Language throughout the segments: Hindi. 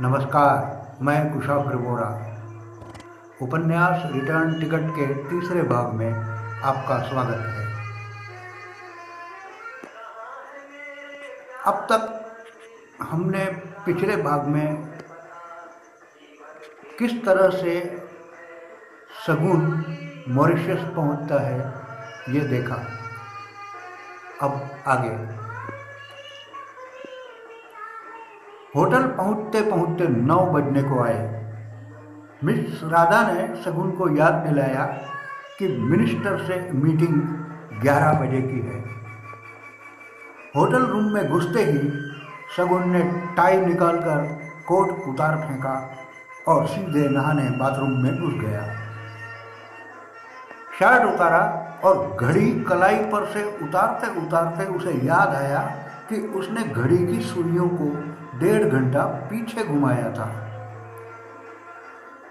नमस्कार, मैं कुशाग्र बोरा उपन्यास रिटर्न टिकट के तीसरे भाग में आपका स्वागत है। अब तक हमने पिछले भाग में किस तरह से सगुन मॉरिशस पहुँचता है, ये देखा। अब आगे। होटल पहुँचते पहुँचते नौ बजने को आए। मिस राधा ने शगुन को याद दिलाया कि मिनिस्टर से मीटिंग 11 बजे की है। होटल रूम में घुसते ही शगुन ने टाई निकालकर कोट उतार फेंका और सीधे नहाने बाथरूम में घुस गया। शर्ट उतारा और घड़ी कलाई पर से उतारते उतारते उसे याद आया कि उसने घड़ी की सुइयों को डेढ़ घंटा पीछे घुमाया था।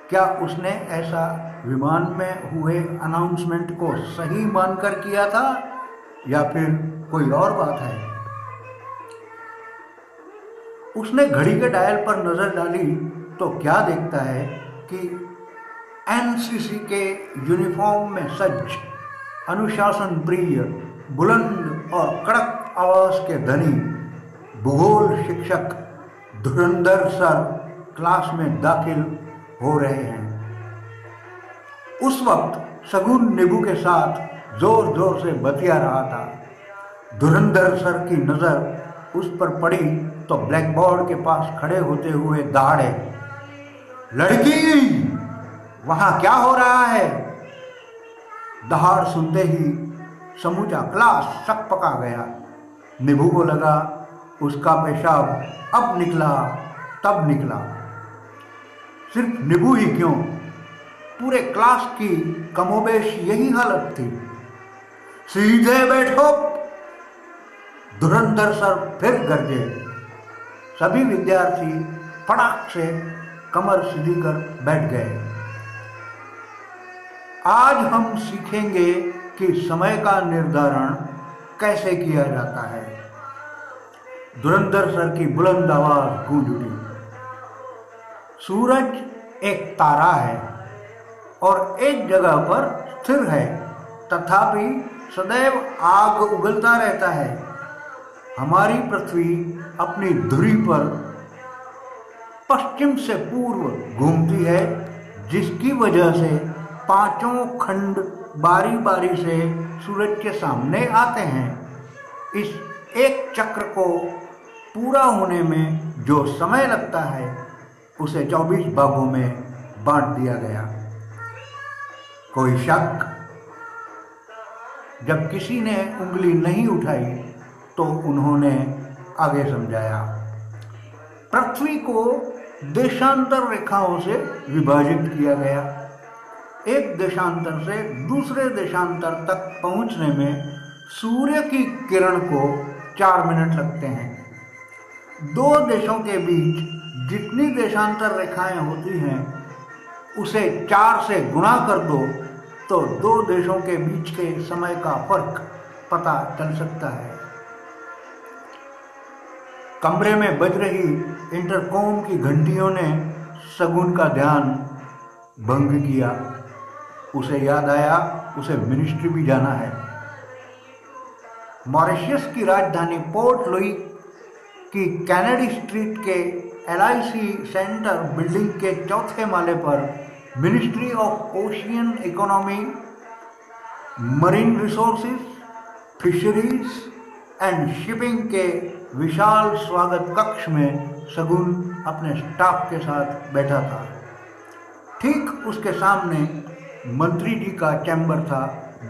क्या उसने ऐसा विमान में हुए अनाउंसमेंट को सही मानकर किया था, या फिर कोई और बात है? उसने घड़ी के डायल पर नज़र डाली तो क्या देखता है कि एनसीसी के यूनिफॉर्म में सज्ज, अनुशासन प्रिय, बुलंद और कड़क आवाज़ के धनी, भूगोल शिक्षक धुरंधर सर क्लास में दाखिल हो रहे हैं। उस वक्त सगुन निबू के साथ ज़ोर ज़ोर से बतिया रहा था। धुरंधर सर की नज़र उस पर पड़ी तो ब्लैक बोर्ड के पास खड़े होते हुए दहाड़े, लड़की, वहाँ क्या हो रहा है? दहाड़ सुनते ही समूचा क्लास शक पका गया। निभू को लगा उसका पेशाब अब निकला, तब निकला। सिर्फ़ निभू ही क्यों? पूरे क्लास की कमोबेश यही हालत थी। सीधे बैठो। धुरंधर सर फिर गरजे। सभी विद्यार्थी फटाक से कमर सीधी कर बैठ गए। आज हम सीखेंगे कि समय का निर्धारण कैसे किया जाता है। धुरंधर सर की बुलंद आवाज़ गूंज उठी। सूरज एक तारा है और एक जगह पर स्थिर है। तथापि सदैव आग उगलता रहता है। हमारी पृथ्वी अपनी धुरी पर पश्चिम से पूर्व घूमती है, जिसकी वजह से पाँचों खंड बारी बारी से सूरज के सामने आते हैं। इस एक चक्र को पूरा होने में जो समय लगता है, उसे 24 भागों में बांट दिया गया। कोई शक? जब किसी ने उंगली नहीं उठाई तो उन्होंने आगे समझाया, पृथ्वी को देशांतर रेखाओं से विभाजित किया गया। एक देशांतर से दूसरे देशांतर तक पहुँचने में सूर्य की किरण को चार मिनट लगते हैं। दो देशों के बीच जितनी देशांतर रेखाएँ होती हैं, उसे चार से गुणा कर दो तो दो देशों के बीच के समय का फ़र्क पता चल सकता है। कमरे में बज रही इंटरकॉम की घंटियों ने सगुन का ध्यान भंग किया। उसे याद आया, उसे मिनिस्ट्री भी जाना है। मॉरिशस की राजधानी पोर्ट लुई कि कैनेडी स्ट्रीट के एल सेंटर बिल्डिंग के चौथे माले पर ministry of ocean economy, marine resources fisheries and shipping के विशाल स्वागत कक्ष में सगुन अपने स्टाफ के साथ बैठा था। ठीक उसके सामने मंत्री जी का चैम्बर था,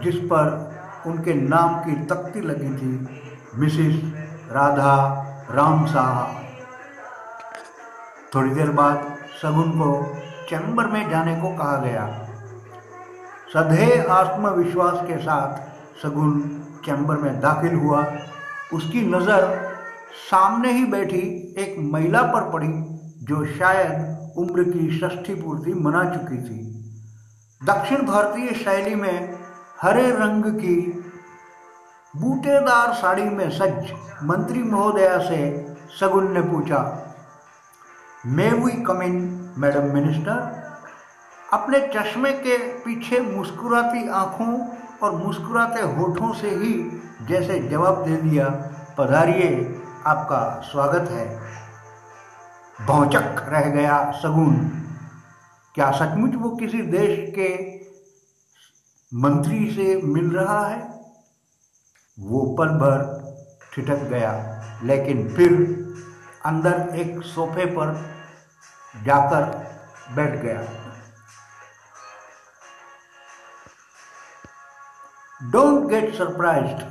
जिस पर उनके नाम की तख्ती लगी थी, मिसिस राधा राम साहा। थोड़ी देर बाद सगुन को चैम्बर में जाने को कहा गया। सधे आत्मविश्वास के साथ सगुन चैम्बर में दाखिल हुआ। उसकी नज़र सामने ही बैठी एक महिला पर पड़ी, जो शायद उम्र की षष्ठी पूर्ति मना चुकी थी। दक्षिण भारतीय शैली में हरे रंग की बूटेदार साड़ी में सज्ज मंत्री महोदया से सगुन ने पूछा, may we come in madam minister. अपने चश्मे के पीछे मुस्कुराती आँखों और मुस्कुराते होठों से ही जैसे जवाब दे दिया, पधारिए, आपका स्वागत है। भौचक रह गया सगुन। क्या सचमुच वो किसी देश के मंत्री से मिल रहा है? वो पल भर ठिठक गया। लेकिन फिर अंदर एक सोफे पर जाकर बैठ गया। डोंट गेट सरप्राइज्ड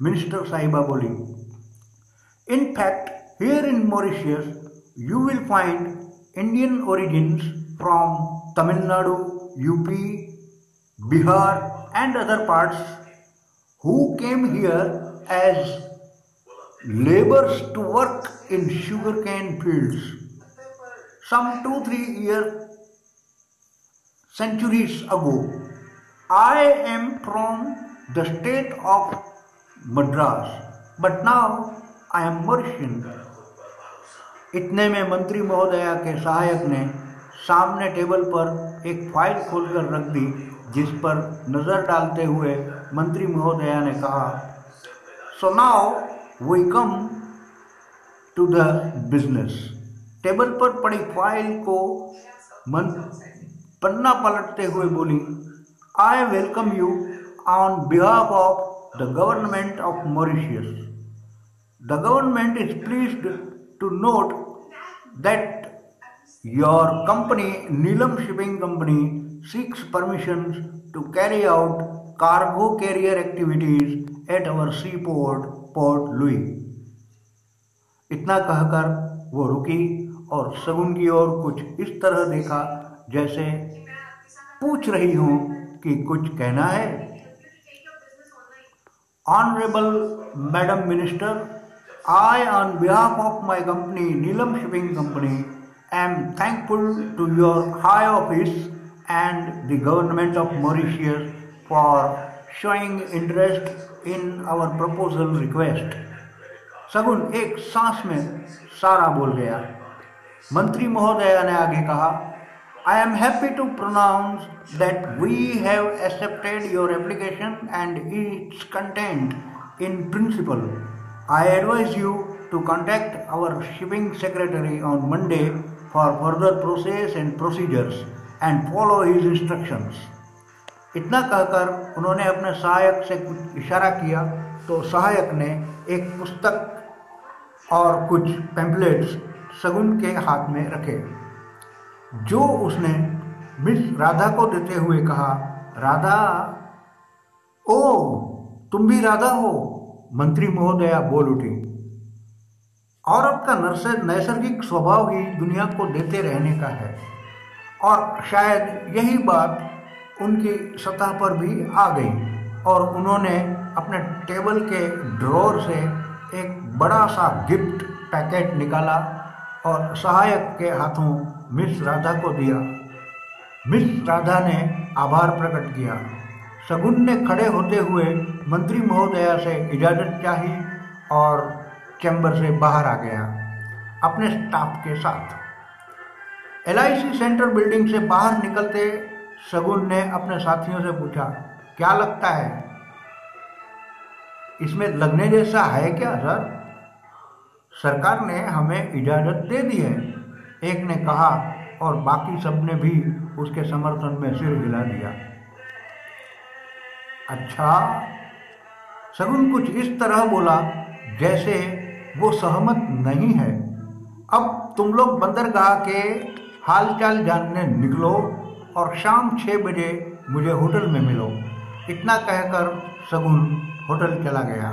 मिनिस्टर साहिबा बोली। In fact here in Mauritius you will find Indian origins from Tamil Nadu UP Bihar and other parts who came here as laborers to work in sugarcane fields some two, three years, centuries ago. I am from the state of Madras, but now I am Mauritian. इतने में मंत्री महोदया के सहायक ने सामने टेबल पर एक फ़ाइल खोलकर रख दी जिस पर नज़र डालते हुए मंत्री महोदया ने कहा so now we come to the business table पर पड़ी फ़ाइल को मन पन्ना पलटते हुए बोली I welcome you on behalf of the government of Mauritius the government is pleased to note that your company Neelam shipping company seeks permission to carry out cargo carrier activities at our sea port Port Louis इतना कहकर वो रुकी और सगुन की ओर कुछ इस तरह देखा जैसे पूछ रही हूँ कि कुछ कहना है। Honourable madam minister I on behalf of my company Neelam shipping company I am thankful to your high office and the government of Mauritius for showing interest in our proposal request Sagun एक सांस में सारा बोल गया मंत्री महोदया ने आगे कहा I am happy to pronounce that we have accepted your application and its content in principle I advise you to contact our shipping secretary on Monday for further process and procedures and follow his instructions इतना कहकर उन्होंने अपने सहायक से कुछ इशारा किया तो सहायक ने एक पुस्तक और कुछ पैम्पलेट्स सगुन के हाथ में रखे। जो उसने मिस राधा को देते हुए कहा, राधा, ओ, तुम भी राधा हो? मंत्री महोदया बोल उठी। औरत का नैसर्गिक स्वभाव ही दुनिया को देते रहने का है। और शायद यही बात उनकी सतह पर भी आ गई और उन्होंने अपने टेबल के ड्रॉर से एक बड़ा सा गिफ्ट पैकेट निकाला और सहायक के हाथों मिस राधा को दिया। मिस राधा ने आभार प्रकट किया। सगुन ने खड़े होते हुए मंत्री महोदया से इजाज़त चाही और चैम्बर से बाहर आ गया, अपने स्टाफ के साथ। एलआईसी सेंटर बिल्डिंग से बाहर निकलते सगुन ने अपने साथियों से पूछा, क्या लगता है? इसमें लगने जैसा है क्या, सर? सरकार ने हमें इजाज़त दे दी है। एक ने कहा और बाकी सबने भी उसके समर्थन में सिर हिला दिया। अच्छा। सगुन कुछ इस तरह बोला, जैसे वो सहमत नहीं है। अब तुम लोग बंदरगाह के हालचाल जानने निकलो और शाम छः बजे मुझे होटल में मिलो। इतना कहकर शगुन होटल चला गया।